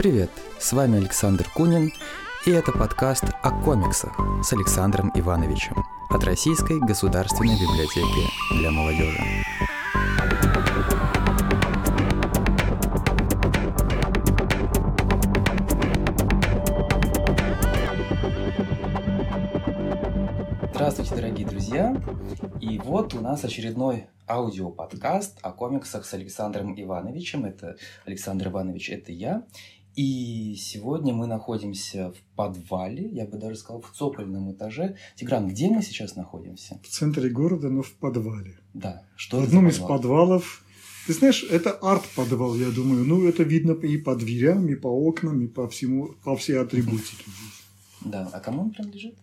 Привет, с вами Александр Кунин, и это подкаст о комиксах с Александром Ивановичем от Российской государственной библиотеки для молодежи. Здравствуйте, дорогие друзья! И вот у нас очередной аудиоподкаст о комиксах с Александром Ивановичем. Это Александр Иванович, это я. И сегодня мы находимся в подвале, я бы даже сказал, в цокольном этаже. Тигран, где мы сейчас находимся? В центре города, но в подвале. Да. Что в одном из подвалов. Ты знаешь, это арт-подвал, я думаю. Ну, это видно и по дверям, и по окнам, и по всему, по всей атрибутике. Да. А кому он принадлежит?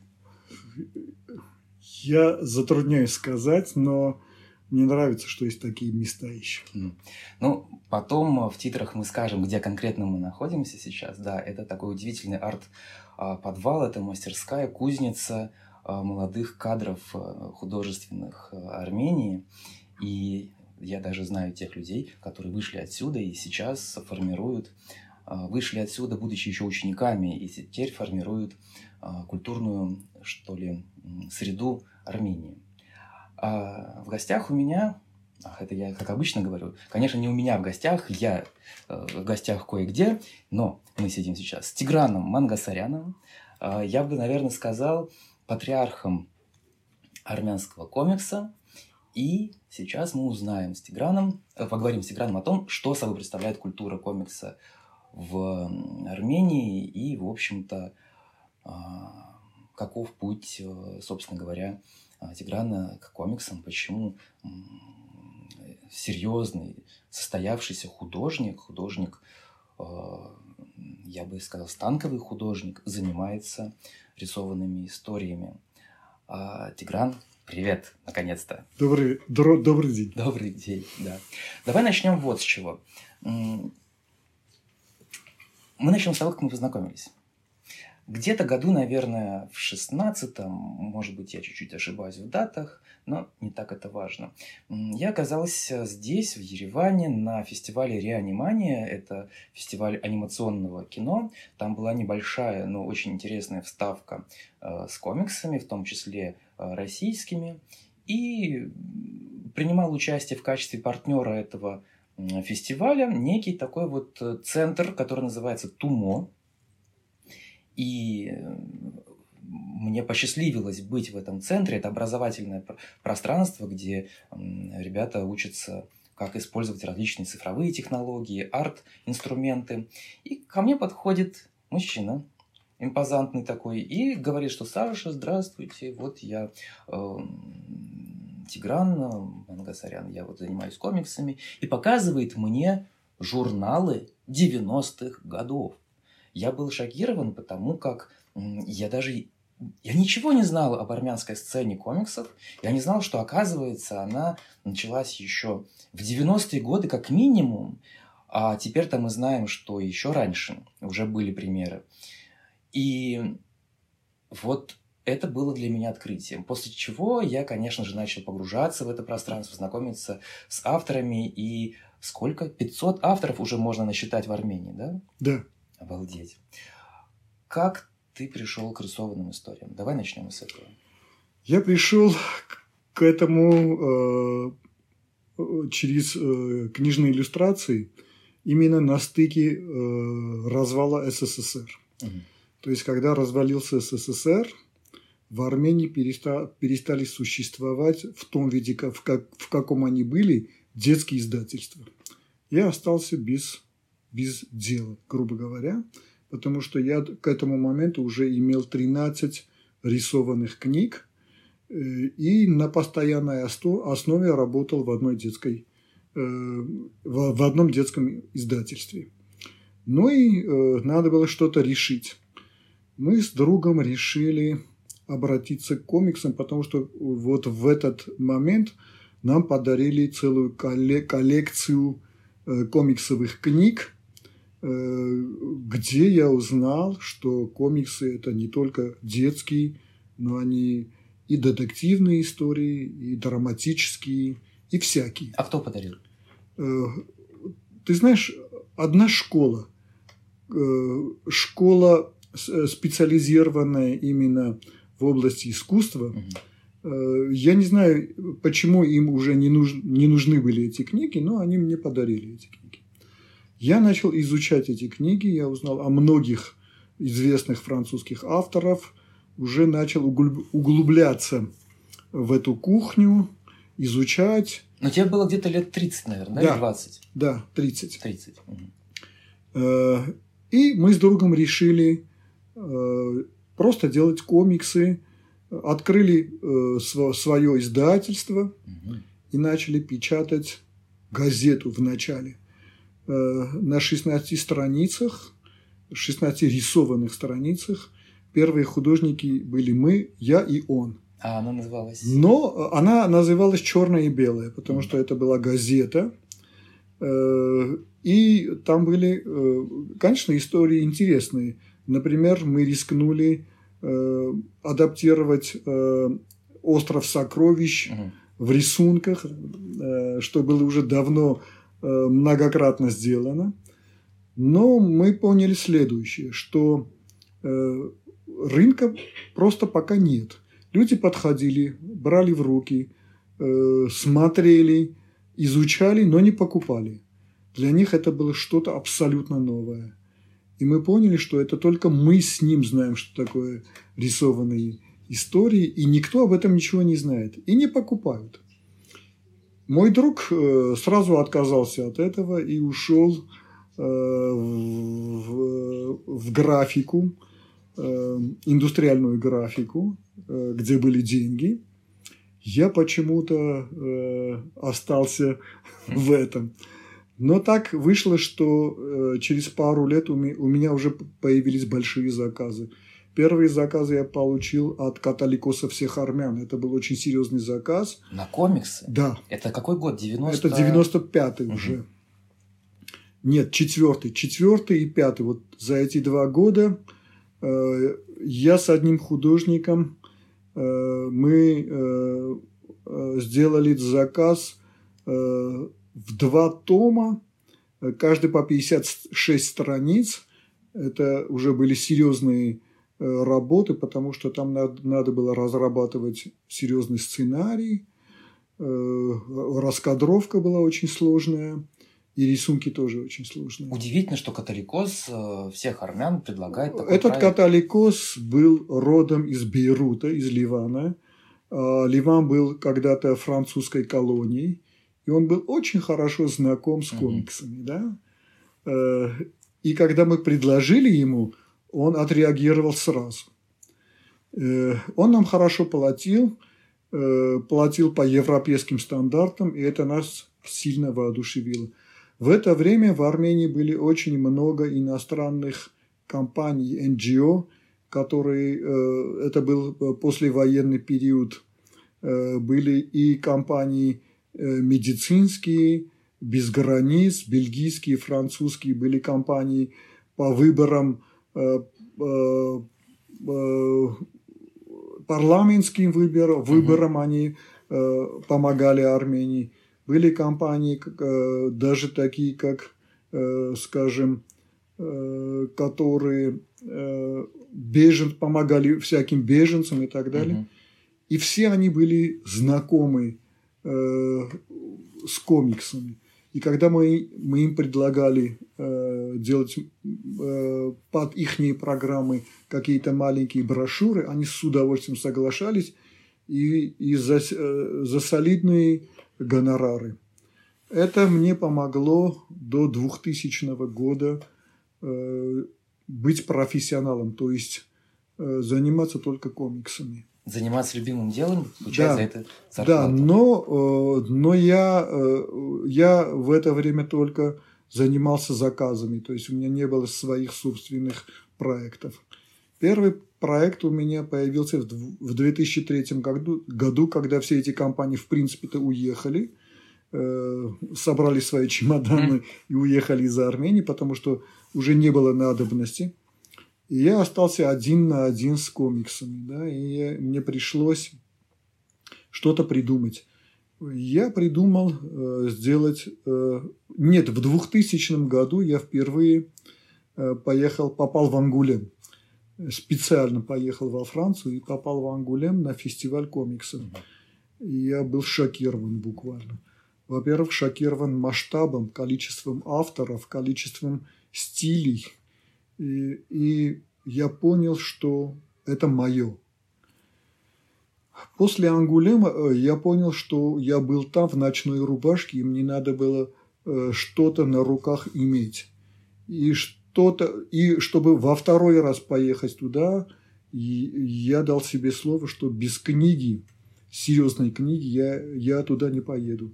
Я затрудняюсь сказать, но мне нравится, что есть такие места еще. Ну, потом в титрах мы скажем, где конкретно мы находимся сейчас. Да, это такой удивительный арт-подвал, это мастерская, кузница а, молодых кадров а, художественных а, Армении. И я даже знаю тех людей, которые вышли отсюда и сейчас формируют, вышли отсюда, будучи еще учениками, и теперь формируют культурную, что ли, среду Армении. А в гостях у меня, ах, это я как обычно говорю, конечно, не у меня в гостях, я э, в гостях кое-где, но мы сидим сейчас с Тиграном Мангасаряном. Э, я бы, наверное, сказал патриархом армянского комикса. И сейчас мы узнаем с Тиграном, э, поговорим с Тиграном о том, что собой представляет культура комикса в Армении и, в общем-то, э, каков путь, э, собственно говоря, а, Тиграна к комиксам, почему серьезный, состоявшийся художник, художник, а, я бы сказал, станковый художник, занимается рисованными историями. А, Тигран, привет, наконец-то. Добрый, дро, добрый день. Добрый день, да. Давай начнем вот с чего. Мы начнем с того, как мы познакомились. Где-то году, наверное, в шестнадцатом, может быть, я чуть-чуть ошибаюсь в датах, но не так это важно. Я оказался здесь, в Ереване, на фестивале «Реанимания». Это фестиваль анимационного кино. Там была небольшая, но очень интересная вставка э, с комиксами, в том числе э, российскими. И принимал участие в качестве партнера этого фестиваля некий такой вот э, центр, который называется «Тумо», и мне посчастливилось быть в этом центре. Это образовательное пространство, где ребята учатся, как использовать различные цифровые технологии, арт-инструменты. И ко мне подходит мужчина, импозантный такой, и говорит, что Саша, здравствуйте, вот я э, Тигран Мангасарян, я вот занимаюсь комиксами, и показывает мне журналы 90-х годов. Я был шокирован, потому как я даже я ничего не знал об армянской сцене комиксов. Я не знал, что, оказывается, она началась еще в 90-е годы как минимум. А теперь-то мы знаем, что еще раньше уже были примеры. И вот это было для меня открытием. После чего я, конечно же, начал погружаться в это пространство, знакомиться с авторами. И сколько? 500 авторов уже можно насчитать в Армении, да? Да. Обалдеть. Как ты пришел к рисованным историям? Давай начнем с этого. Я пришел к этому э, через э, книжные иллюстрации именно на стыке э, развала СССР. Угу. То есть, когда развалился СССР, в Армении переста, перестали существовать в том виде, как, в, как, в каком они были, детские издательства. Я остался без без дела, грубо говоря, потому что я к этому моменту уже имел 13 рисованных книг э, и на постоянной основе работал в одной детской э, в одном детском издательстве. Ну и э, надо было что-то решить. Мы с другом решили обратиться к комиксам, потому что вот в этот момент нам подарили целую коллекцию комиксовых книг, где я узнал, что комиксы это не только детские, но они и детективные истории, и драматические, и всякие. А кто подарил? Э, ты знаешь, одна школа школа специализированная именно в области искусства. Угу. Я не знаю, почему им уже не, нуж, не нужны были эти книги, но они мне подарили эти книги. Я начал изучать эти книги, я узнал о многих известных французских авторов, уже начал углубляться в эту кухню, изучать. Но тебе было где-то лет 30, наверное, да? Или 20? Да, 30. 30. Угу. И мы с другом решили э, просто делать комиксы, открыли э, свое издательство угу. и начали печатать газету в начале на 16 страницах, 16 рисованных страницах. Первые художники были мы, я и он. А она называлась? Но она называлась «Черное и белое», потому что это была газета. Э, и там были, э, конечно, истории интересные. Например, мы рискнули э, адаптировать «Остров сокровищ» угу. в рисунках, что было уже давно многократно сделано. Но мы поняли следующее, что рынка просто пока нет – Люди подходили, брали в руки, э, смотрели, изучали, но не покупали. Для них это было что-то абсолютно новое. И мы поняли, что это только мы с ним знаем, что такое рисованные истории, и никто об этом ничего не знает. И не покупают. Мой друг э, сразу отказался от этого и ушел э, в, в графику, э, индустриальную графику, где были деньги, я почему-то остался в этом. Но так вышло, что через пару лет у меня уже появились большие заказы. Первые заказы я получил от католикоса всех армян. Это был очень серьезный заказ. На комиксы? Да. Это какой год? 90... Это 95-й угу. уже. Нет, четвертый. Четвертый и пятый. Вот за эти два года э, я с одним художником Э, мы э, э, сделали заказ в два тома, каждый по 56 страниц. Это уже были серьезные работы, потому что там надо, было разрабатывать серьезный сценарий. Раскадровка была очень сложная. И рисунки тоже очень сложные. Удивительно, что католикос э, всех армян предлагает такой Этот проект. католикос был родом из Бейрута, из Ливана. А, Ливан был когда-то французской колонией, и он был очень хорошо знаком с комиксами. Mm-hmm. Да? Э, и когда мы предложили ему, он отреагировал сразу. Э, он нам хорошо платил, платил по европейским стандартам, и это нас сильно воодушевило. В это время в Армении были очень много иностранных компаний, NGO, которые, э, это был э, послевоенный период, э, были и компании медицинские, без границ, бельгийские, французские, были компании по выборам парламентским выборам, выборам они помогали Армении. Были компании, э, даже такие, как, э, скажем, э, которые бежен, помогали всяким беженцам и так далее. Угу. И все они были знакомы с комиксами. И когда мы, мы им предлагали э, делать э, под их программы какие-то маленькие брошюры, они с удовольствием соглашались и, и за, э, за солидные гонорары. Это мне помогло до 2000 года э, быть профессионалом, то есть э, заниматься только комиксами. Заниматься любимым делом, получать да, за это зарплату. Да, но, э, но я, э, я в это время только занимался заказами, то есть у меня не было своих собственных проектов. Первый проект у меня появился в 2003 году, году, когда все эти компании в принципе-то уехали, э, собрали свои чемоданы и уехали из Армении, потому что уже не было надобности. И я остался один на один с комиксами, да, и мне пришлось что-то придумать. Я придумал э, сделать... Э, нет, в 2000 году я впервые э, поехал, попал в Ангулем. Специально поехал во Францию и попал в Ангулем на фестиваль комиксов. И я был шокирован буквально. Во-первых, шокирован масштабом, количеством авторов, количеством стилей. И, и я понял, что это мое. После Ангулема э, я понял, что я был там в ночной рубашке, и мне надо было э, что-то на руках иметь. И что-то, и чтобы во второй раз поехать туда, я дал себе слово, что без книги, серьезной книги, я, я туда не поеду.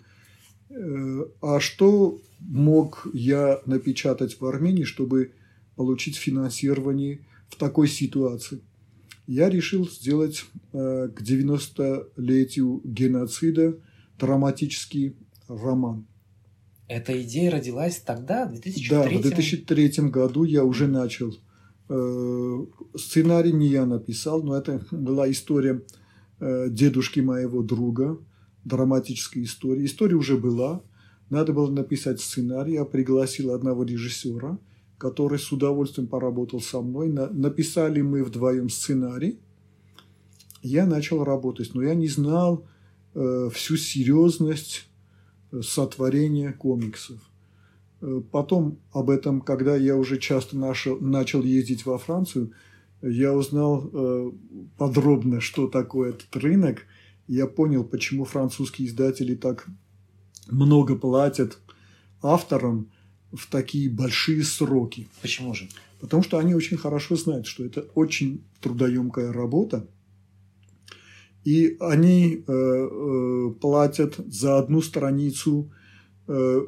Э, а что мог я напечатать в Армении, чтобы получить финансирование в такой ситуации? я решил сделать э, к 90-летию геноцида драматический роман. Эта идея родилась тогда, в 2003 Да, в 2003 году я уже начал. Э, сценарий не я написал, но это была история э, дедушки моего друга, драматическая история. История уже была, надо было написать сценарий, я пригласил одного режиссера – который с удовольствием поработал со мной. Написали мы вдвоем сценарий. Я начал работать, но я не знал э, всю серьезность э, сотворения комиксов. Э, потом об этом, когда я уже часто нашел, начал ездить во Францию, я узнал э, подробно, что такое этот рынок. Я понял, почему французские издатели так много платят авторам в такие большие сроки. Почему же? Потому что они очень хорошо знают, что это очень трудоемкая работа, и они э, э, платят за одну страницу, э,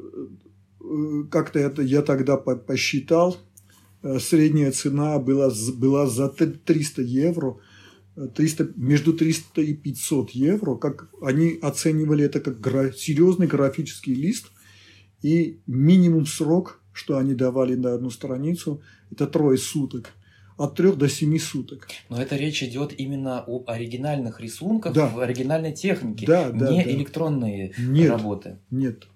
э как-то это я тогда посчитал, э, средняя цена была, была за 300 евро, 300, между 300 и 500 евро, как они оценивали это как гра, серьезный графический лист, и минимум срок, что они давали на одну страницу, это трое суток. От трех до семи суток. Но это речь идет именно об оригинальных рисунках, да. в оригинальной технике, да, да, не да. электронные нет, работы. Нет.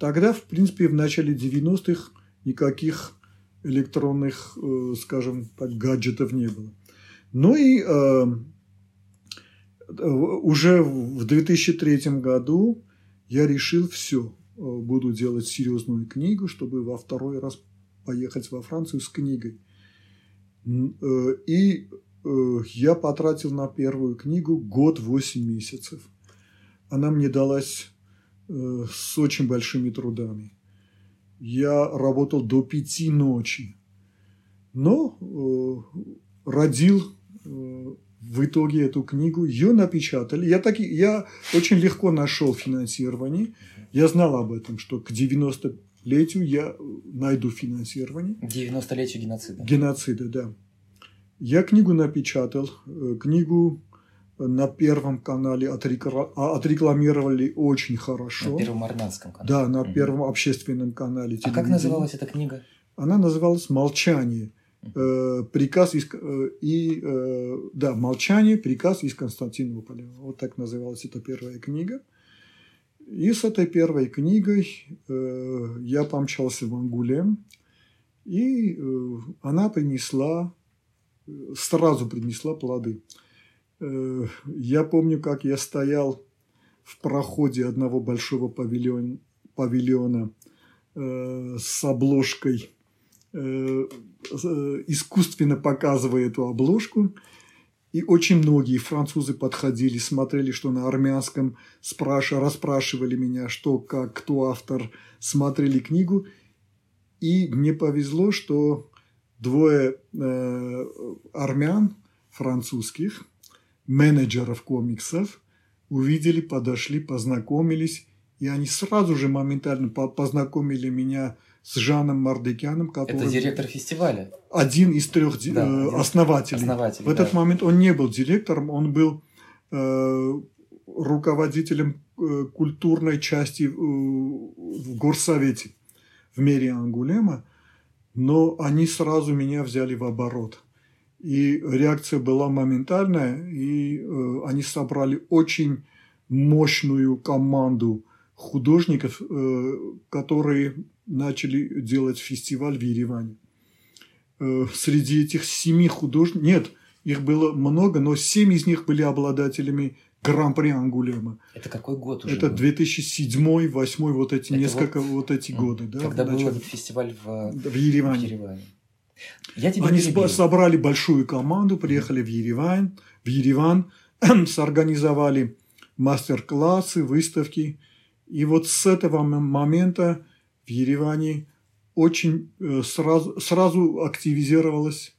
Тогда, в принципе, в начале 90-х никаких электронных, э, скажем так, гаджетов не было. Ну и э, уже в 2003 году я решил все. Э, буду делать серьезную книгу, чтобы во второй раз поехать во Францию с книгой. Э, и э, я потратил на первую книгу год восемь месяцев. Она мне далась с очень большими трудами. Я работал до пяти ночи. Но родил в итоге эту книгу, ее напечатали. Я, так, я очень легко нашел финансирование. Я знал об этом, что к 90-летию я найду финансирование. 90-летию геноцида. Геноцида, да. Я книгу напечатал. Э, книгу на Первом канале а, отрекламировали очень хорошо. На Первом армянском канале. Да, на Первом общественном канале. А как называлась эта книга? Она называлась «Молчание». Э, приказ из, э, и э, да молчание приказ из Константинополя вот так называлась эта первая книга и с этой первой книгой я помчался в Ангулем и она принесла сразу принесла плоды я помню как я стоял в проходе одного большого павильона павильона с обложкой Э, искусственно показывая эту обложку. И очень многие французы подходили, смотрели, что на армянском, спрашивали, расспрашивали меня, что, как, кто автор, смотрели книгу. И мне повезло, что двое э, армян французских, менеджеров комиксов, увидели, подошли, познакомились, и они сразу же моментально познакомили меня с с Жаном Мардыкяном, который... Это директор фестиваля. Один из трех да, э, основателей. основателей. В этот да. момент он не был директором, он был э, руководителем э, культурной части э, в горсовете в мере Ангулема, но они сразу меня взяли в оборот. И реакция была моментальная, и э, они собрали очень мощную команду художников, э, которые начали делать фестиваль в Ереване. э, среди этих семи художников, нет, их было много, но семь из них были обладателями Гран-при Ангулема. Это какой год уже? Это 2007 2008 вот эти Это несколько вот, вот эти годы, да. Когда был этот фестиваль в, в Ереване. В Ереване. Я тебя Они перебил. собрали большую команду, приехали в Ереван, в Ереван, сорганизовали мастер-классы, выставки. И вот с этого момента Ереване очень э, сразу, сразу активизировалось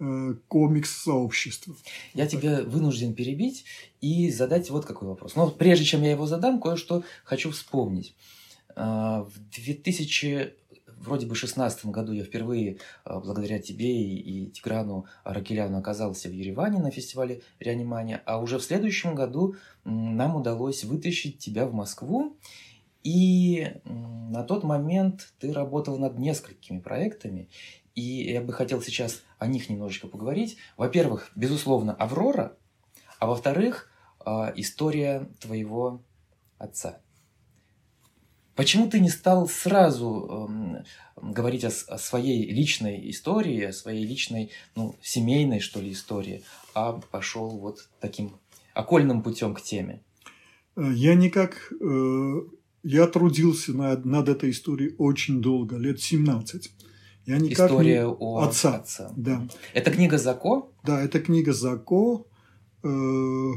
э, комикс-сообщество. Я тебя вынужден перебить и задать вот какой вопрос. Но прежде чем я его задам, кое-что хочу вспомнить. А, в 2000 вроде бы шестнадцатом году я впервые, а, благодаря тебе и, Тиграну Аракеляну, оказался в Ереване на фестивале «Реанимания», а уже в следующем году нам удалось вытащить тебя в Москву, и на тот момент ты работал над несколькими проектами, и я бы хотел сейчас о них немножечко поговорить. Во-первых, безусловно, «Аврора», а во-вторых, а, история твоего отца – Почему ты не стал сразу э, говорить о, о своей личной истории, о своей личной, ну, семейной, что ли, истории, а пошел вот таким окольным путем к теме? Э, я никак... Э, я трудился над, над этой историей очень долго, лет 17. Я никак История не... о отца. отца. Да. Это книга Зако? Да, это книга Зако. Э,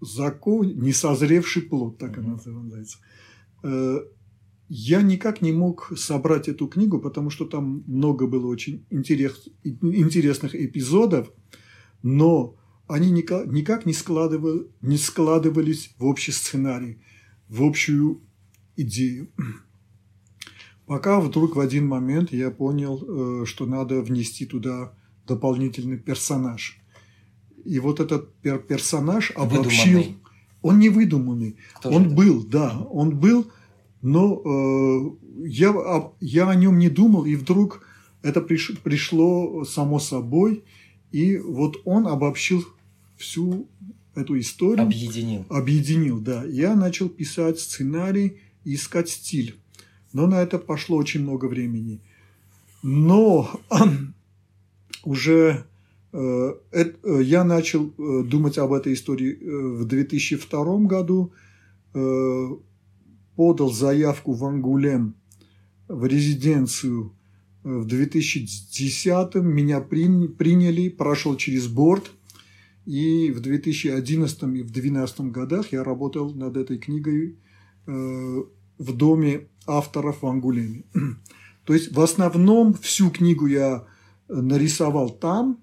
Зако «Несозревший плод», так mm-hmm. она называется. Э, я никак не мог собрать эту книгу, потому что там много было очень интерес, интересных эпизодов, но они никак, никак не, складывали, не складывались в общий сценарий, в общую идею. Пока вдруг в один момент я понял, э, что надо внести туда дополнительный персонаж. И вот этот персонаж обобщил... Выдуманный. Он не выдуманный. Кто он это? был, да, он был, но э, я, я о нем не думал, и вдруг это приш, пришло само собой, и вот он обобщил всю эту историю. Объединил. Объединил, да. Я начал писать сценарий и искать стиль. Но на это пошло очень много времени. Но уже Э, э, я начал э, думать об этой истории в 2002 году, подал заявку в Ангулем в резиденцию в 2010 меня приняли, прошел через борт, и в 2011 и в 2012 годах я работал над этой книгой в доме авторов в Ангулеме. То есть в основном всю книгу я нарисовал там,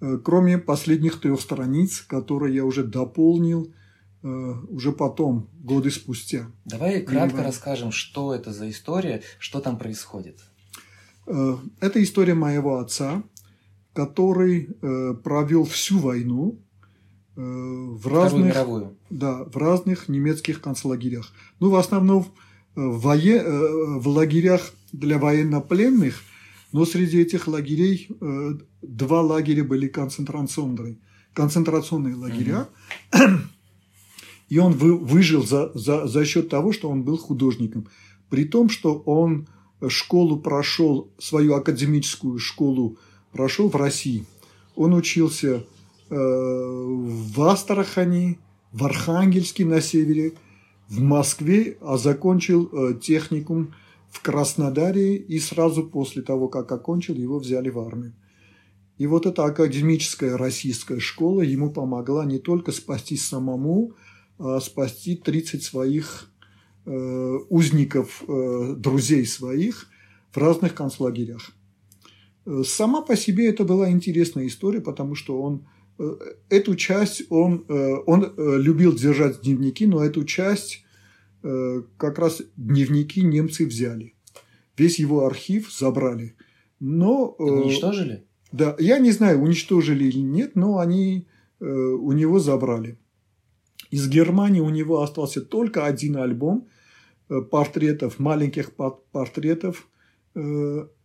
Э, кроме последних трех страниц, которые я уже дополнил э, уже потом, годы спустя. Давай кратко расскажем, что это за история, что там происходит. Э, это история моего отца, который провел всю войну в разных, мировую. Да, в разных немецких концлагерях. Ну, в основном в, вое, в лагерях для военнопленных – но среди этих лагерей э, два лагеря были концентрационные, концентрационные лагеря. mm И он вы, выжил за, за, за счет того, что он был художником. При том, что он школу прошел, свою академическую школу прошел в России. Он учился э, в Астрахани, в Архангельске на севере, в Москве, а закончил э, техникум в Краснодаре, и сразу после того, как окончил, его взяли в армию. И вот эта академическая российская школа ему помогла не только спасти самому, а спасти 30 своих э, узников, э, друзей своих в разных концлагерях. Э, сама по себе это была интересная история, потому что он э, эту часть он, э, он любил держать дневники, но эту часть как раз дневники немцы взяли. Весь его архив забрали. Но, уничтожили? Да, я не знаю, уничтожили или нет, но они у него забрали. Из Германии у него остался только один альбом портретов, маленьких портретов,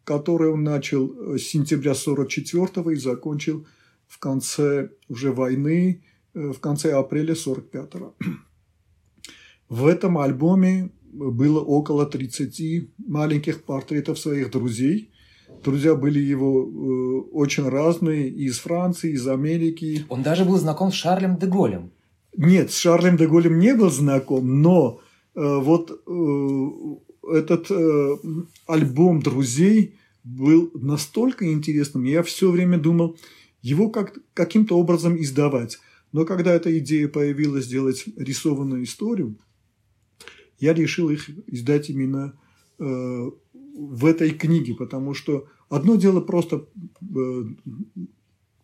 который он начал с сентября 44 и закончил в конце уже войны, в конце апреля 45 -го. В этом альбоме было около 30 маленьких портретов своих друзей, Друзья были его э, очень разные, из Франции, из Америки. Он даже был знаком с Шарлем де Голем. Нет, с Шарлем де Голем не был знаком, но э, вот э, этот э, альбом друзей был настолько интересным. Я все время думал его как, каким-то образом издавать. Но когда эта идея появилась сделать рисованную историю, я решил их издать именно э, в этой книге, потому что одно дело просто э,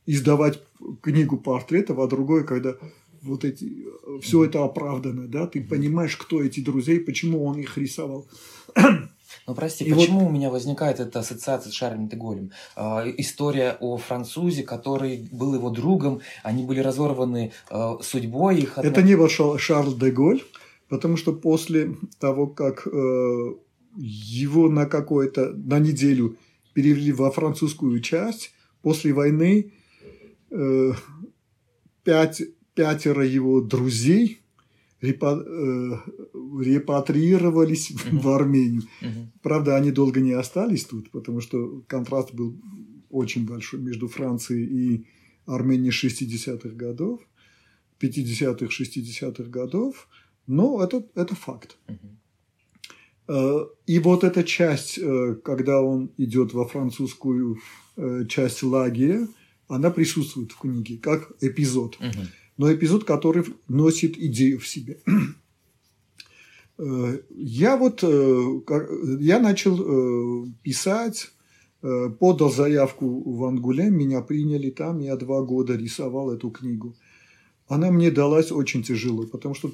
издавать книгу портретов, а другое, когда вот эти, все это оправдано, да, ты понимаешь, кто эти друзья, почему он их рисовал. Ну, прости, и почему вот... у меня возникает эта ассоциация с Шарлем де Голем? А, история о французе, который был его другом, они были разорваны а, судьбой. Их одна... Это не был Шарль де Голь, потому что после того, как э, его на какое-то, на неделю перевели во французскую часть, после войны э, пять, пятеро его друзей репа, э, репатриировались uh-huh. в Армению. Uh-huh. Правда, они долго не остались тут, потому что контраст был очень большой между Францией и Арменией 60-х годов, 50-х, 60-х годов. Но это, это факт. Uh-huh. И вот эта часть, э, когда он идет во французскую часть лагеря, она присутствует в книге как эпизод. Uh-huh но эпизод, который носит идею в себе. Э, я вот, э, я начал э, писать, подал заявку в Ангулем, меня приняли там, я два года рисовал эту книгу. Она мне далась очень тяжело, потому что,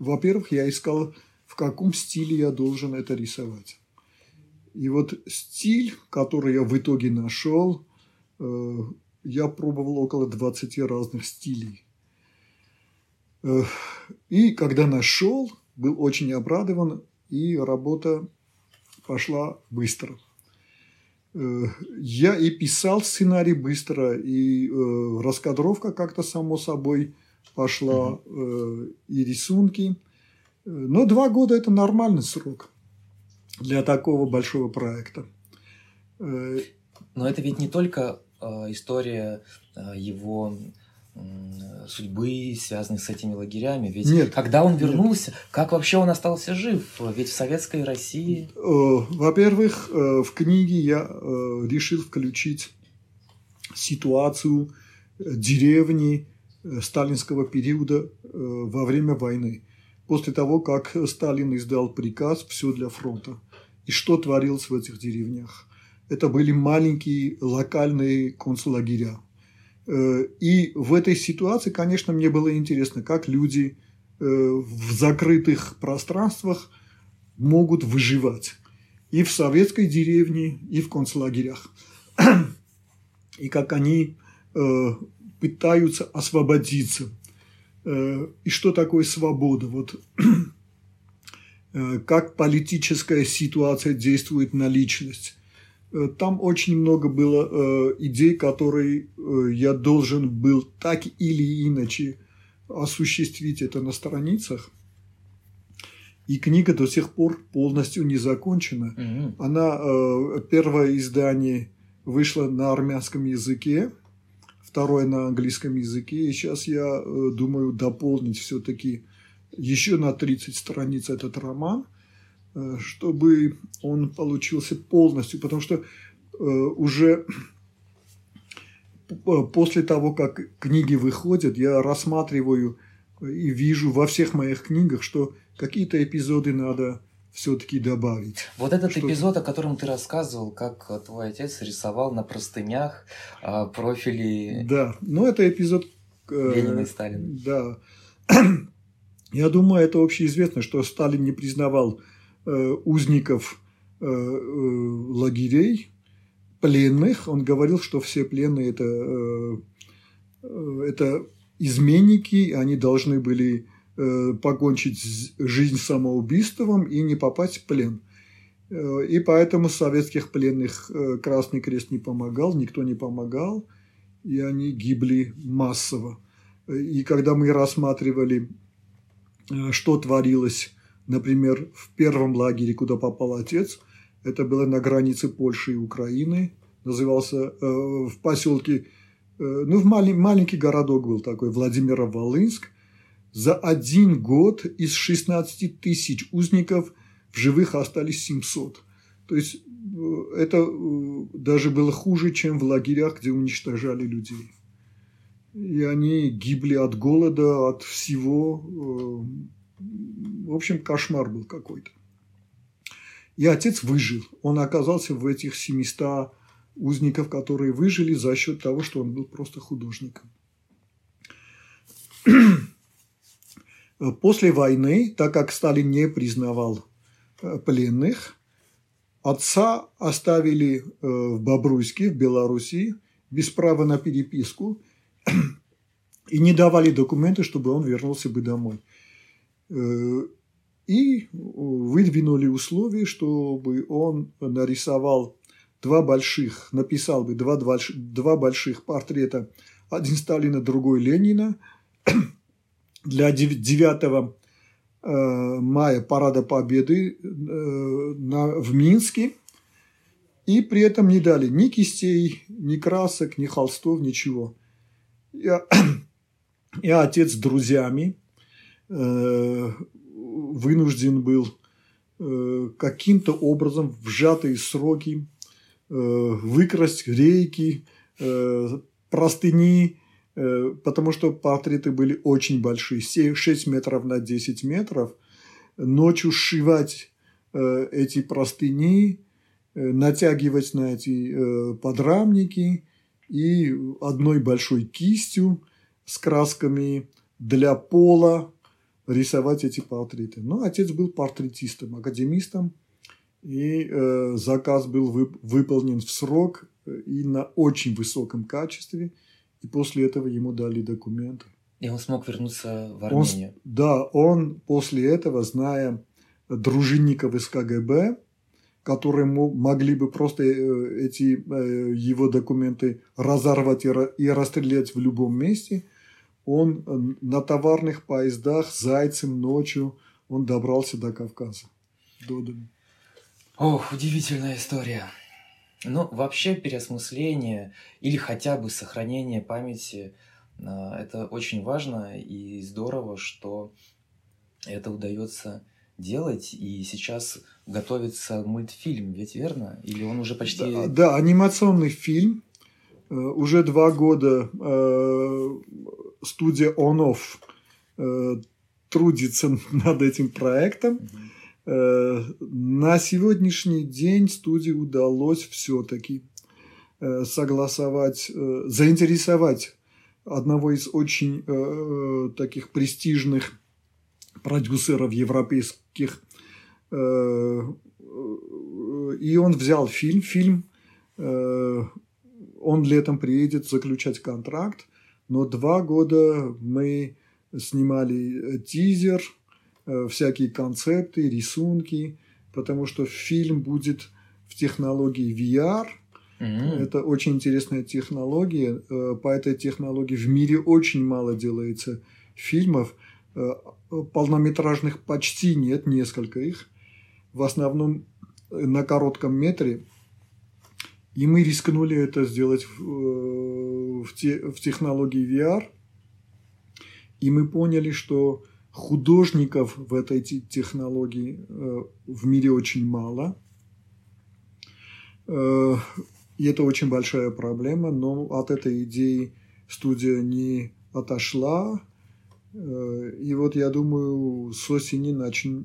во-первых, я искал, в каком стиле я должен это рисовать. И вот стиль, который я в итоге нашел, я пробовал около 20 разных стилей. И когда нашел, был очень обрадован, и работа пошла быстро. Я и писал сценарий быстро, и э, раскадровка как-то само собой пошла, э, и рисунки. Но два года – это нормальный срок для такого большого проекта. Но это ведь не только Э, история э, его судьбы, связанной с этими лагерями. Ведь нет, когда он вернулся, нет. как вообще он остался жив? Ведь в советской России... Э, во-первых, в книге я решил включить ситуацию деревни сталинского периода во время войны. После того, как Сталин издал приказ «Все для фронта». И что творилось в этих деревнях это были маленькие локальные концлагеря. Э, и в этой ситуации, конечно, мне было интересно, как люди э, в закрытых пространствах могут выживать. И в советской деревне, и в концлагерях. И как они э, пытаются освободиться. И что такое свобода? Вот как политическая ситуация действует на личность там очень много было э, идей, которые э, я должен был так или иначе осуществить это на страницах. И книга до сих пор полностью не закончена. Mm-hmm. Она э, первое издание вышло на армянском языке, второе на английском языке. И сейчас я э, думаю дополнить все-таки еще на 30 страниц этот роман. Э, чтобы он получился полностью, потому что э, уже э, после того, как книги выходят, я рассматриваю и вижу во всех моих книгах, что какие-то эпизоды надо все-таки добавить. Вот этот что эпизод, о котором ты рассказывал, как твой отец рисовал на простынях профили. Да, ну это эпизод. Ленина и Сталина. Да. Я думаю, это общеизвестно, что Сталин не признавал узников э, э, лагерей, пленных. Он говорил, что все пленные это, это изменники, они должны были покончить жизнь самоубийством и не попасть в плен. И поэтому советских пленных Красный Крест не помогал, никто не помогал, и они гибли массово. И когда мы рассматривали, что творилось Например, в первом лагере, куда попал отец, Это было на границе Польши и Украины. Назывался э, в поселке, э, ну, в малень, маленький городок был такой, Владимиро-Волынск. За один год из 16 тысяч узников в живых остались 700. То есть э, это э, даже было хуже, чем в лагерях, где уничтожали людей. И они гибли от голода, от всего. Э, в общем, кошмар был какой-то. И отец выжил. Он оказался в этих 700 узников, которые выжили за счет того, что он был просто художником. После войны, так как Сталин не признавал пленных, Отца оставили э, в Бобруйске, в Белоруссии, без права на переписку и не давали документы, чтобы он вернулся бы домой. Э, и выдвинули условия, чтобы он нарисовал два больших, написал бы два, два, два больших портрета, один Сталина, другой Ленина, для 9 Э, мая Парада Победы э, в Минске. И при этом не дали ни кистей, ни красок, ни холстов, ничего. Я, я отец с друзьями вынужден был э, каким-то образом в сжатые сроки э, выкрасть рейки, э, простыни, Э, потому что портреты были очень большие, 6 метров на 10 метров. Ночью сшивать э, эти простыни, э, натягивать на эти подрамники и одной большой кистью с красками для пола рисовать эти портреты. Но отец был портретистом, академистом, и заказ был выполнен в срок и на очень высоком качестве – и после этого ему дали документы. И он смог вернуться в Армению. Он, да, он после этого, зная дружинников из КГБ, которые могли бы просто э, эти э, его документы разорвать и расстрелять в любом месте, он э, на товарных поездах зайцем ночью он добрался до Кавказа, до Дома. Ох, удивительная история. Ну, вообще переосмысление или хотя бы сохранение памяти а, это очень важно и здорово, что это удается делать. И сейчас готовится мультфильм, ведь верно? Или он уже почти... Да, да анимационный фильм. Э, уже два года э, студия On-Off э, трудится над этим проектом. Э, на сегодняшний день студии удалось все-таки э, согласовать, э, заинтересовать одного из очень таких престижных продюсеров европейских. И он взял фильм. Фильм, он летом приедет заключать контракт, но два года мы снимали тизер – Э, всякие концепты, рисунки, потому что фильм будет в технологии VR. Mm-hmm. Это очень интересная технология. Э, по этой технологии в мире очень мало делается фильмов. Э, полнометражных почти нет, несколько их. В основном на коротком метре. И мы рискнули это сделать в, те, в технологии VR. И мы поняли, что художников в этой технологии э, в мире очень мало. Э, и это очень большая проблема, но от этой идеи студия не отошла. Э, и вот я думаю, с осени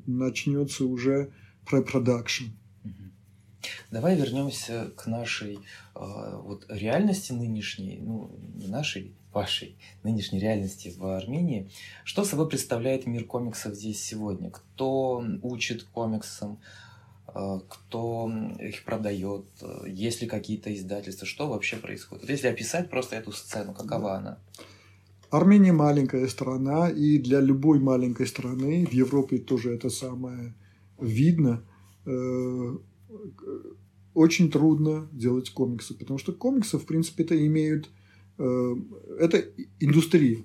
начнется уже препродакшн. Давай вернемся к нашей вот реальности нынешней, ну не нашей, вашей нынешней реальности в Армении. Что собой представляет мир комиксов здесь сегодня? Кто учит комиксам? Э, кто их продает? Есть ли какие-то издательства? Что вообще происходит? Вот если описать просто эту сцену, какова она? Армения маленькая страна, и для любой маленькой страны, в Европе тоже это самое видно, э, очень трудно делать комиксы, потому что комиксы, в принципе, это имеют Э, это индустрия.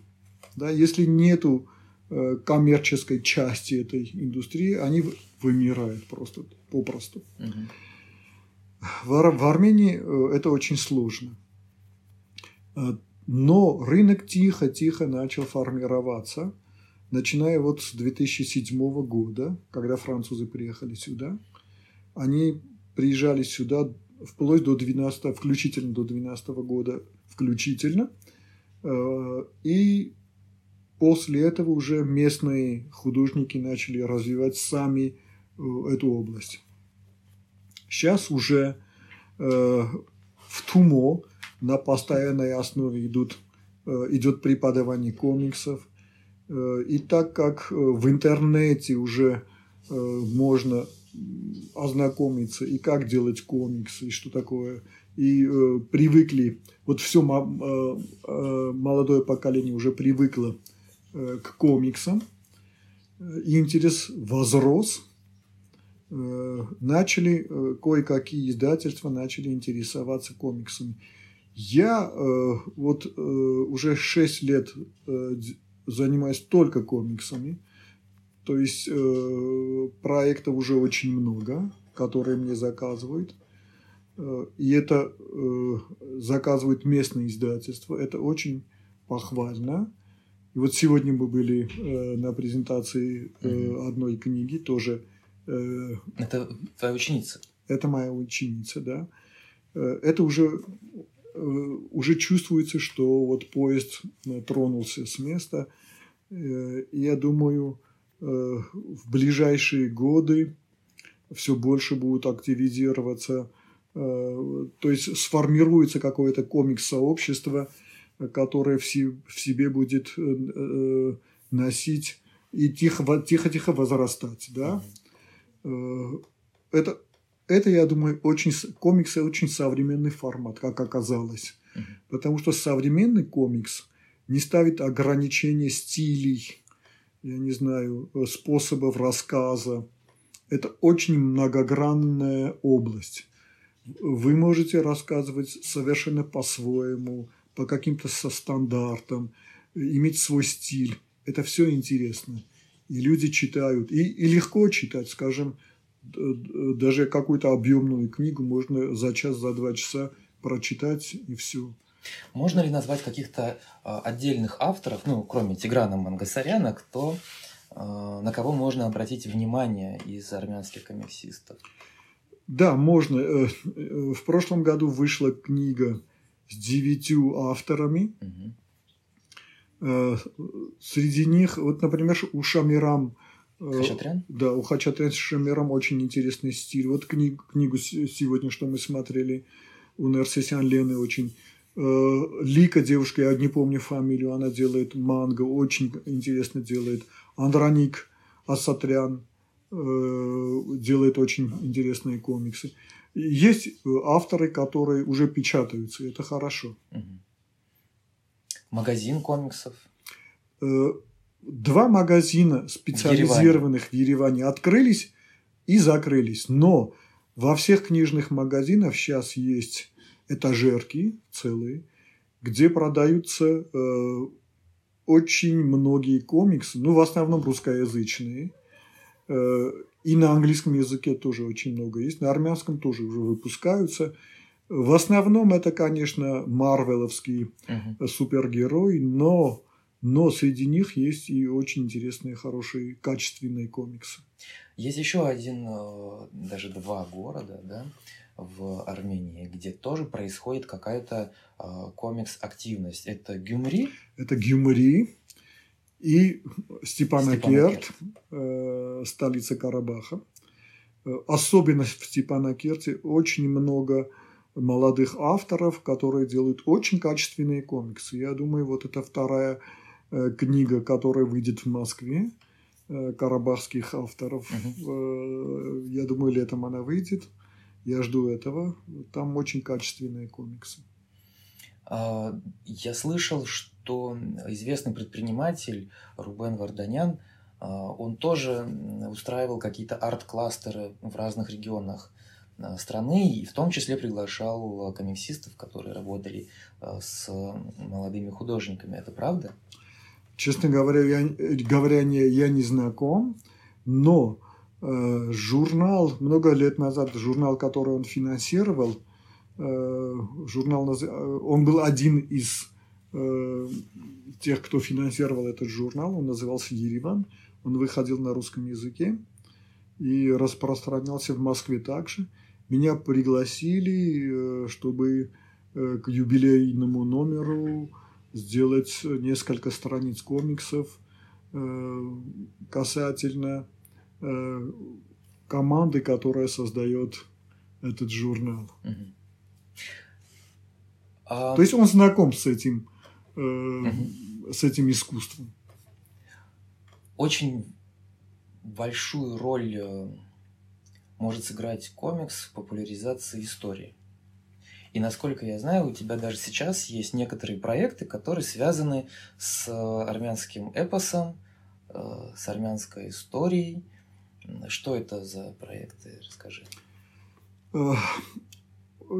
Да? Если нету э, коммерческой части этой индустрии, они вымирают просто попросту. Угу. В, в Армении э, это очень сложно. Э, но рынок тихо-тихо начал формироваться, начиная вот с 2007 года, когда французы приехали сюда. Они приезжали сюда вплоть до 12, включительно до 12 года, включительно. Э, и после этого уже местные художники начали развивать сами эту область. Сейчас уже э, в ТУМО на постоянной основе идут, э, идет преподавание комиксов. Э, и так как э, в интернете уже э, можно ознакомиться и как делать комиксы, и что такое, и э, привыкли, вот все э, э, молодое поколение уже привыкло э, к комиксам, и интерес возрос – Э, начали, э, кое-какие издательства начали интересоваться комиксами. Я э, вот уже 6 лет занимаюсь только комиксами, то есть проектов уже очень много, которые мне заказывают. И это заказывают местные издательства. Это очень похвально. И вот сегодня мы были на презентации одной книги, тоже Э, это твоя ученица? Это моя ученица, да. Э, это уже, э, уже чувствуется, что вот поезд тронулся с места. Я думаю, в ближайшие годы все больше будут активизироваться, то есть сформируется какое-то комикс-сообщество, которое в себе будет носить и тихо-тихо возрастать, да. Mm-hmm. Э, это, это, я думаю, очень, комиксы очень современный формат, как оказалось. Потому что современный комикс не ставит ограничения стилей, я не знаю, э, способов рассказа. Это очень многогранная область. Вы можете рассказывать совершенно по-своему, по каким-то со стандартам, иметь свой стиль. Это все интересно и люди читают. И, и легко читать, скажем, даже какую-то объемную книгу можно за час, за два часа прочитать и все. Можно ли назвать каких-то э, отдельных авторов, ну, кроме Тиграна Мангасаряна, кто, э, на кого можно обратить внимание из армянских комиксистов? Да, можно. Э, в прошлом году вышла книга с девятью авторами. Угу. Среди них, вот, например, у Шамирам э, Хачатрян? Да, у Хачатрян с Шамирам очень интересный стиль. Вот книг, книгу сегодня, что мы смотрели, у Нерсесян Лены очень Лика, девушка, я не помню фамилию, она делает манго, очень интересно делает. Андраник Асатрян делает очень интересные комиксы. Есть авторы, которые уже печатаются, это хорошо. Магазин комиксов? Э, два магазина специализированных в Ереване открылись и закрылись. Но во всех книжных магазинах сейчас есть этажерки целые, где продаются э, очень многие комиксы, ну, в основном русскоязычные. Э, и на английском языке тоже очень много есть, на армянском тоже уже выпускаются. В основном это, конечно, марвеловский uh-huh. супергерой, но, но среди них есть и очень интересные, хорошие, качественные комиксы. Есть еще один, э, даже два города, да, в Армении, где тоже происходит какая-то э, комикс-активность. Это Гюмри? Это Гюмри и Степанакерт, э, столица Карабаха. Э, особенно в Степанакерте очень много молодых авторов, которые делают очень качественные комиксы. Я думаю, вот это вторая э, книга, которая выйдет в Москве, э, карабахских авторов. Угу. Я думаю, летом она выйдет. Я жду этого. Там очень качественные комиксы. А, я слышал, что известный предприниматель Рубен Варданян, а, он тоже устраивал какие-то арт-кластеры в разных регионах Э, страны, и в том числе приглашал комиксистов, которые работали э, с молодыми художниками. Это правда? Честно говоря, я, говоря не, я не знаком, но Э, журнал, много лет назад, журнал, который он финансировал, э, журнал, он был один из тех, кто финансировал этот журнал, он назывался «Ереван», он выходил на русском языке и распространялся в Москве также. Меня пригласили, чтобы к юбилейному номеру сделать несколько страниц комиксов касательно Э, команды, которая создает этот журнал. А... То есть он знаком с этим, э, угу. с этим искусством. Очень большую роль э, может сыграть комикс в популяризации истории. И насколько я знаю, у тебя даже сейчас есть некоторые проекты, которые связаны с армянским эпосом, с армянской историей, что это за проекты? Расскажи.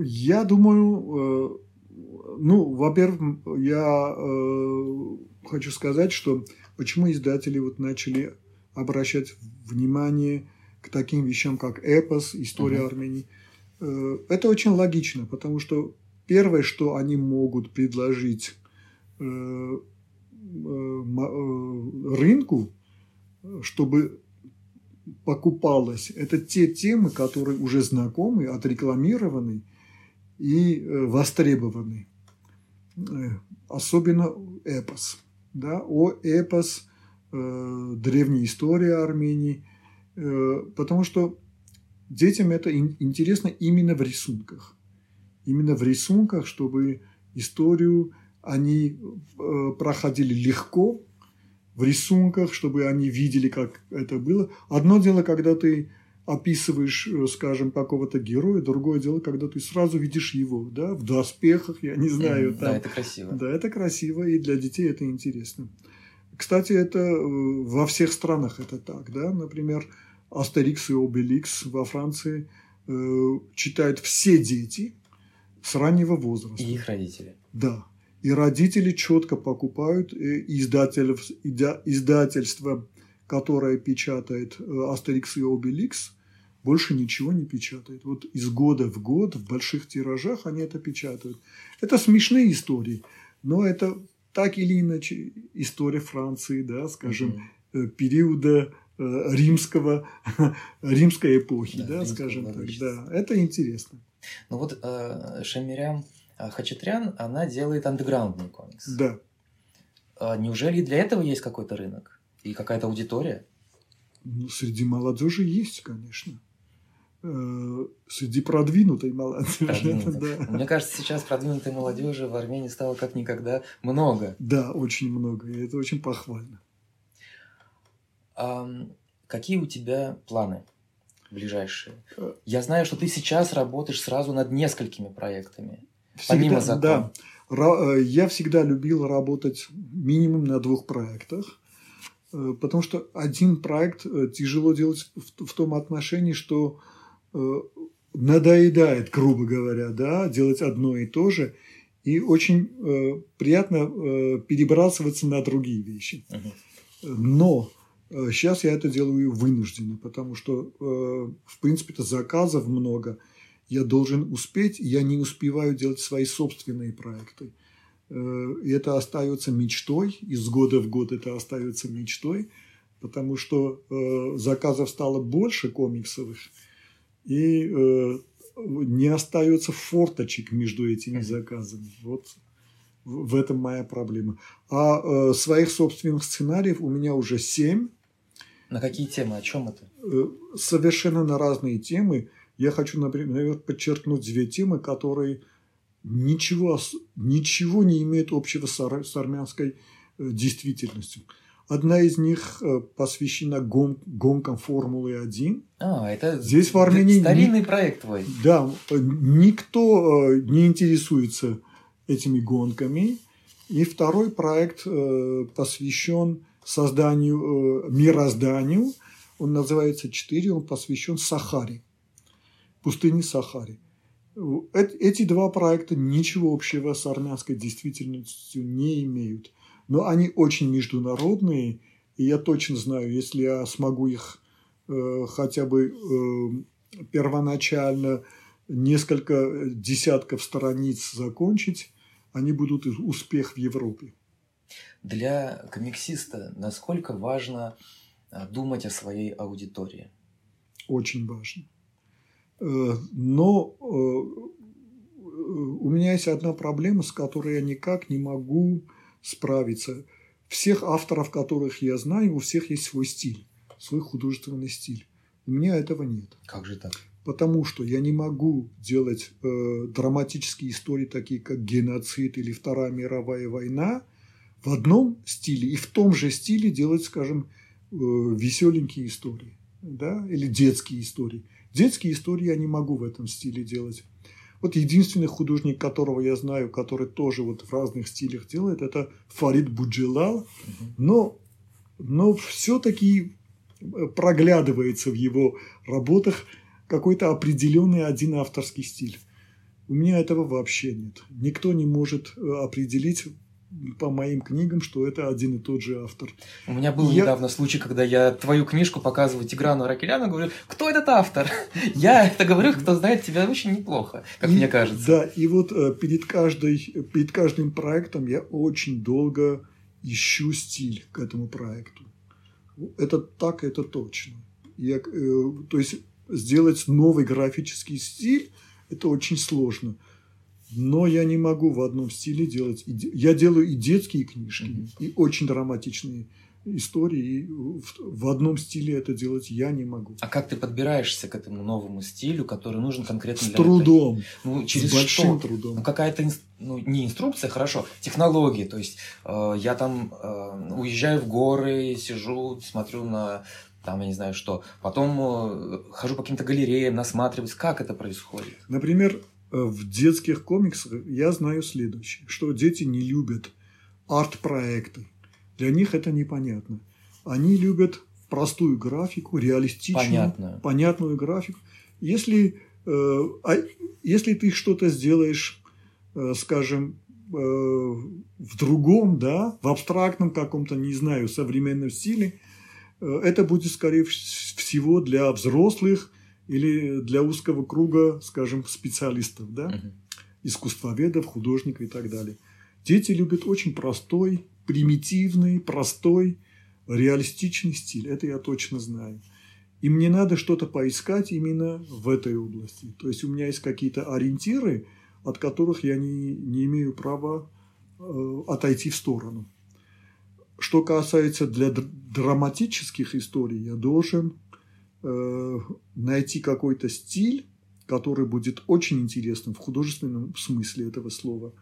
Я думаю, э, ну, во-первых, я э, хочу сказать, что почему издатели вот начали обращать внимание к таким вещам, как эпос, история uh-huh. Армении. Э, это очень логично, потому что первое, что они могут предложить рынку, чтобы покупалось, это те темы, которые уже знакомы, отрекламированы и э, востребованы. Э, особенно эпос. Да? О эпос, э, древняя история Армении. Э, потому что детям это интересно именно в рисунках. Именно в рисунках, чтобы историю они э, проходили легко, в рисунках, чтобы они видели, как это было. Одно дело, когда ты описываешь, э, скажем, какого-то героя, другое дело, когда ты сразу видишь его, да, в доспехах, я не знаю. Mm, там. Да, это красиво. Да, это красиво, и для детей это интересно. Кстати, это э, во всех странах это так, да, например, Астерикс и Обеликс во Франции э, читают все дети с раннего возраста. И их родители. Да. И родители четко покупают издательство, которое печатает э, Астерикс и Обеликс, больше ничего не печатает. Вот из года в год в больших тиражах они это печатают. Это смешные истории, но это так или иначе история Франции, да, скажем, угу. периода э, римского, римской эпохи, да, да скажем так. Да, это интересно. Ну вот э, Шамирям Хачатрян, она делает андеграундный комикс. Да. А неужели для этого есть какой-то рынок и какая-то аудитория? Ну, среди молодежи есть, конечно. Э, среди продвинутой молодежи. Продвинутой. Да. Мне кажется, сейчас продвинутой молодежи в Армении стало как никогда много. Да, очень много. И это очень похвально. А какие у тебя планы ближайшие? Э. Я знаю, что ты сейчас работаешь сразу над несколькими проектами. Всегда, Помимо закона. Да. Э, я всегда любил работать минимум на двух проектах, э, потому что один проект э, тяжело делать в, том отношении, что надоедает, грубо говоря, да, делать одно и то же, и очень приятно перебрасываться на другие вещи. Но сейчас я это делаю вынужденно, потому что, в принципе-то, заказов много – я должен успеть, я не успеваю делать свои собственные проекты. Э, и это остается мечтой, из года в год это остается мечтой, потому что э, заказов стало больше комиксовых, и э, не остается форточек между этими заказами. Вот в этом моя проблема. А своих собственных сценариев у меня уже семь. На какие темы? О чем это? Совершенно на разные темы. Я хочу, например, подчеркнуть две темы, которые ничего, ничего не имеют общего с армянской э, действительностью. Одна из них э, посвящена гон, гонкам Формулы-1. А, это Здесь в Армении старинный ни, проект твой. Да, никто э, не интересуется этими гонками. И второй проект посвящен созданию, мирозданию. Он называется «Четыре», он посвящен Сахаре пустыне Сахаре. Эти два проекта ничего общего с армянской действительностью не имеют. Но они очень международные, и я точно знаю, если я смогу их э, хотя бы э, первоначально несколько десятков страниц закончить, они будут успех в Европе. Для комиксиста насколько важно э, думать о своей аудитории? Очень важно. Э, но э, у меня есть одна проблема, с которой я никак не могу справиться. Всех авторов, которых я знаю, у всех есть свой стиль, свой художественный стиль. У меня этого нет. Как же так? Потому что я не могу делать э, драматические истории, такие как геноцид или Вторая мировая война, в одном стиле и в том же стиле делать, скажем, э, веселенькие истории, да, или детские истории. Детские истории я не могу в этом стиле делать. Вот единственный художник, которого я знаю, который тоже вот в разных стилях делает, это Фарид Буджилал. Но, но все-таки э, проглядывается в его работах какой-то определенный один авторский стиль. У меня этого вообще нет. Никто не может э, определить по моим книгам, что это один и тот же автор. У меня был я... недавно случай, когда я твою книжку показываю Тиграну Ракеляну, говорю, кто этот автор? Я это говорю, кто знает тебя очень неплохо, как и, мне кажется. Да, и вот э, перед, каждой, перед каждым проектом я очень долго ищу стиль к этому проекту. Это так, это точно. Я, э, то есть сделать новый графический стиль – это очень сложно – но я не могу в одном стиле делать. Я делаю и детские книжки, mm-hmm. и очень драматичные истории. И в одном стиле это делать я не могу. А как ты подбираешься к этому новому стилю, который нужен конкретно С для трудом. Этой... Ну, через С большим что? трудом. Ну, какая-то ну, не инструкция, хорошо, технологии. То есть э, я там э, уезжаю в горы, сижу, смотрю на там, я не знаю что. Потом э, хожу по каким-то галереям, насматриваюсь, как это происходит. Например, в детских комиксах я знаю следующее, что дети не любят арт-проекты. Для них это непонятно. Они любят простую графику, реалистичную, понятную, понятную графику. Если, э, а, если ты что-то сделаешь, э, скажем, э, в другом, да, в абстрактном каком-то, не знаю, современном стиле, э, это будет, скорее всего, для взрослых – или для узкого круга, скажем, специалистов, да, искусствоведов, художников и так далее. Дети любят очень простой, примитивный, простой, реалистичный стиль. Это я точно знаю. И мне надо что-то поискать именно в этой области. То есть у меня есть какие-то ориентиры, от которых я не, не имею права э, отойти в сторону. Что касается для драматических историй, я должен найти какой-то стиль, который будет очень интересным в художественном смысле этого слова,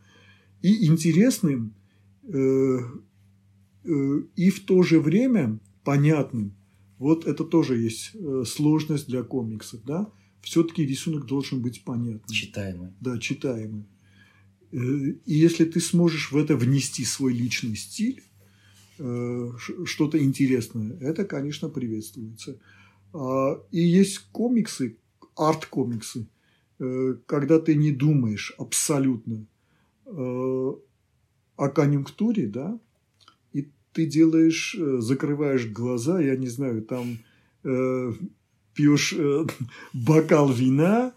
и интересным, э, э, и в то же время понятным. Вот это тоже есть сложность для комиксов, да? Все-таки рисунок должен быть понятным. Читаемый. Да, читаемый. И если ты сможешь в это внести свой личный стиль, что-то интересное, это, конечно, приветствуется. А, и есть комиксы, арт-комиксы, э, когда ты не думаешь абсолютно э, о конъюнктуре, да, и ты делаешь, э, закрываешь глаза, я не знаю, там пьешь бокал вина,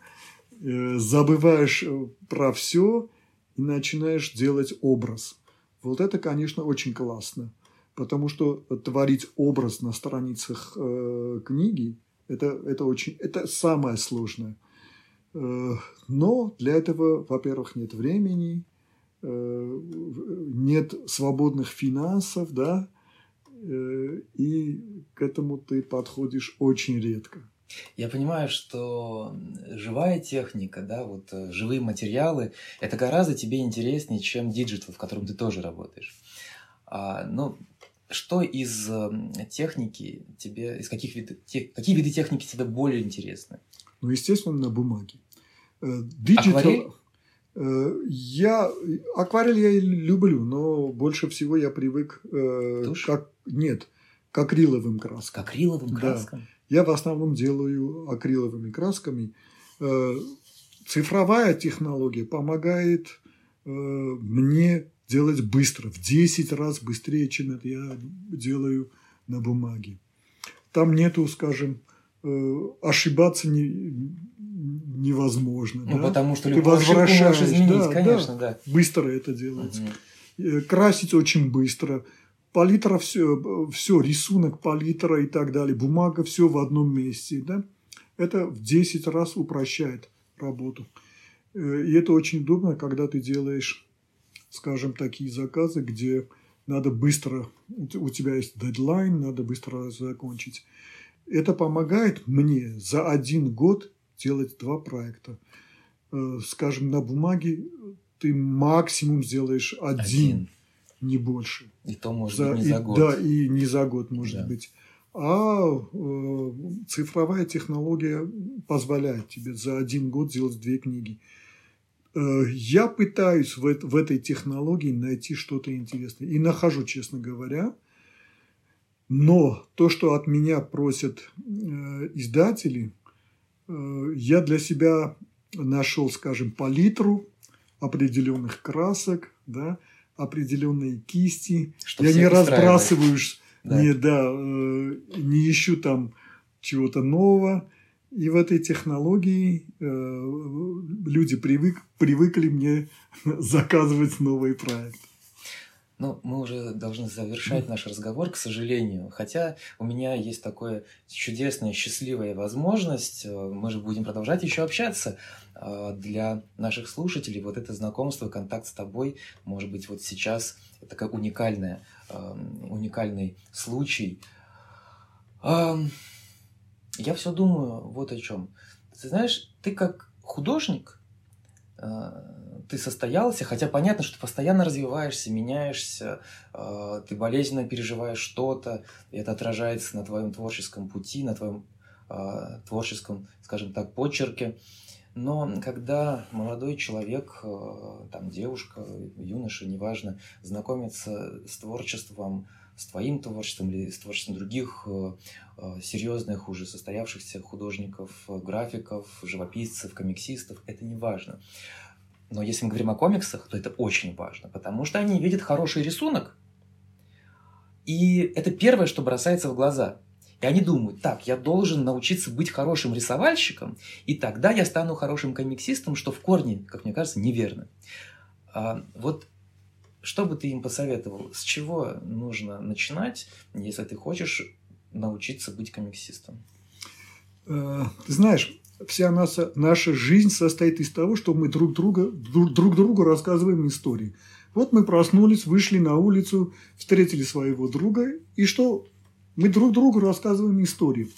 забываешь про все и начинаешь делать образ. Вот это, конечно, очень классно потому что творить образ на страницах э, книги это, это очень это самое сложное. Э, но для этого, во-первых, нет времени, э, нет свободных финансов, да, э, и к этому ты подходишь очень редко. Я понимаю, что живая техника, да, вот э, живые материалы, это гораздо тебе интереснее, чем digital, в котором ты тоже работаешь. А, ну, что из эм, техники тебе, из каких видов, те, какие виды техники тебе более интересны? Ну, естественно, на бумаге. Digital, Акварель? Э, я акварель я люблю, но больше всего я привык э, Тушь? как нет к акриловым краскам. К акриловым краскам. Да. Я в основном делаю акриловыми красками. Э, цифровая технология помогает мне делать быстро, в 10 раз быстрее, чем это я делаю на бумаге. Там нету, скажем, э, ошибаться не, невозможно. Ну, да? потому что Ты любую можешь возвращаешь, изменить, да, конечно, да. Быстро это делается. Мгм. Э, Красить очень быстро. Палитра все, все, рисунок, палитра и так далее, бумага, все в одном месте. Да? Это в 10 раз упрощает работу. Э, И это очень удобно, когда ты делаешь, скажем, такие заказы, где надо быстро, у тебя есть дедлайн, надо быстро закончить. Это помогает мне за один год делать два проекта. Э, Скажем, на бумаге ты максимум сделаешь один, Один. не больше. И то, может За- быть, не и- за год. Да, и не за год, может Да. быть. А э, цифровая технология позволяет тебе за один год сделать две книги. Э, я пытаюсь в, в этой технологии найти что-то интересное. И нахожу, честно говоря. Но то, что от меня просят э, издатели, э, я для себя нашел, скажем, палитру определенных красок, да, определенные кисти. Что я не разбрасываюсь, Да. не, да, э, не ищу там чего-то нового. И в этой технологии э, люди привык, привыкли мне заказывать новый проект. Ну, мы уже должны завершать наш разговор, к сожалению. Хотя у меня есть такая чудесная, счастливая возможность. э, Мы же будем продолжать еще общаться. Э, Для наших слушателей вот это знакомство, контакт с тобой, может быть, вот сейчас такая уникальная, э, уникальный случай. Я все думаю вот о чем. Ты знаешь, ты как художник, э, ты состоялся, хотя понятно, что ты постоянно развиваешься, меняешься, э, ты болезненно переживаешь что-то, и это отражается на твоем творческом пути, на твоем э, творческом, скажем так, почерке. Но когда молодой человек, там девушка, юноша, неважно, знакомится с творчеством, с твоим творчеством или с творчеством других э, э, серьезных, уже состоявшихся художников, графиков, живописцев, комиксистов, это не важно. Но если мы говорим о комиксах, то это очень важно, потому что они видят хороший рисунок, и это первое, что бросается в глаза. И они думают, так, я должен научиться быть хорошим рисовальщиком, и тогда я стану хорошим комиксистом, что в корне, как мне кажется, неверно. А, вот что бы ты им посоветовал? С чего нужно начинать, если ты хочешь научиться быть комиксистом? Э, Ты знаешь, вся наша, наша жизнь состоит из того, что мы друг, друга, друг, друг другу рассказываем истории. Вот мы проснулись, вышли на улицу, встретили своего друга, и что? Мы друг другу рассказываем истории.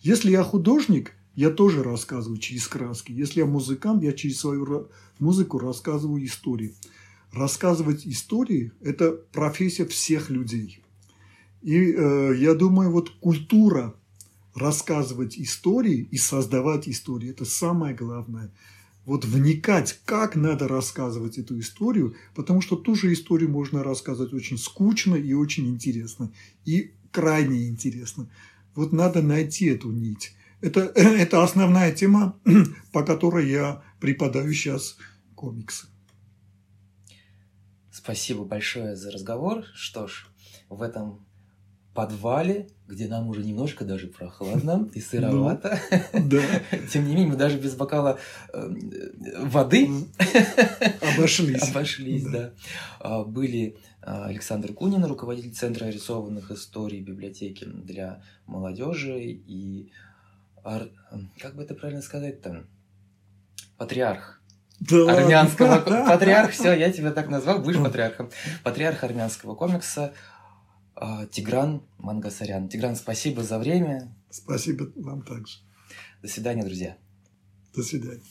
Если я художник, я тоже рассказываю через краски. Если я музыкант, я через свою музыку рассказываю истории. Рассказывать истории – это профессия всех людей. И э, я думаю, вот культура рассказывать истории и создавать истории – это самое главное. Вот вникать, как надо рассказывать эту историю, потому что ту же историю можно рассказывать очень скучно и очень интересно, и крайне интересно. Вот надо найти эту нить. Это, это основная тема, по которой я преподаю сейчас комиксы. Спасибо большое за разговор. Что ж, в этом подвале, где нам уже немножко даже прохладно и сыровато, Да, тем не менее мы даже без бокала э, воды обошлись. обошлись, Да. А, Были а, Александр Кунин, руководитель Центра рисованных историй библиотеки для молодежи и как бы это правильно сказать-то? Патриарх Да ладно. армянского ко- патриарх, все, я тебя так назвал, будешь патриархом. Патриарх армянского комикса а, Тигран Мангасарян. Тигран, спасибо за время. Спасибо вам также. До свидания, друзья. До свидания.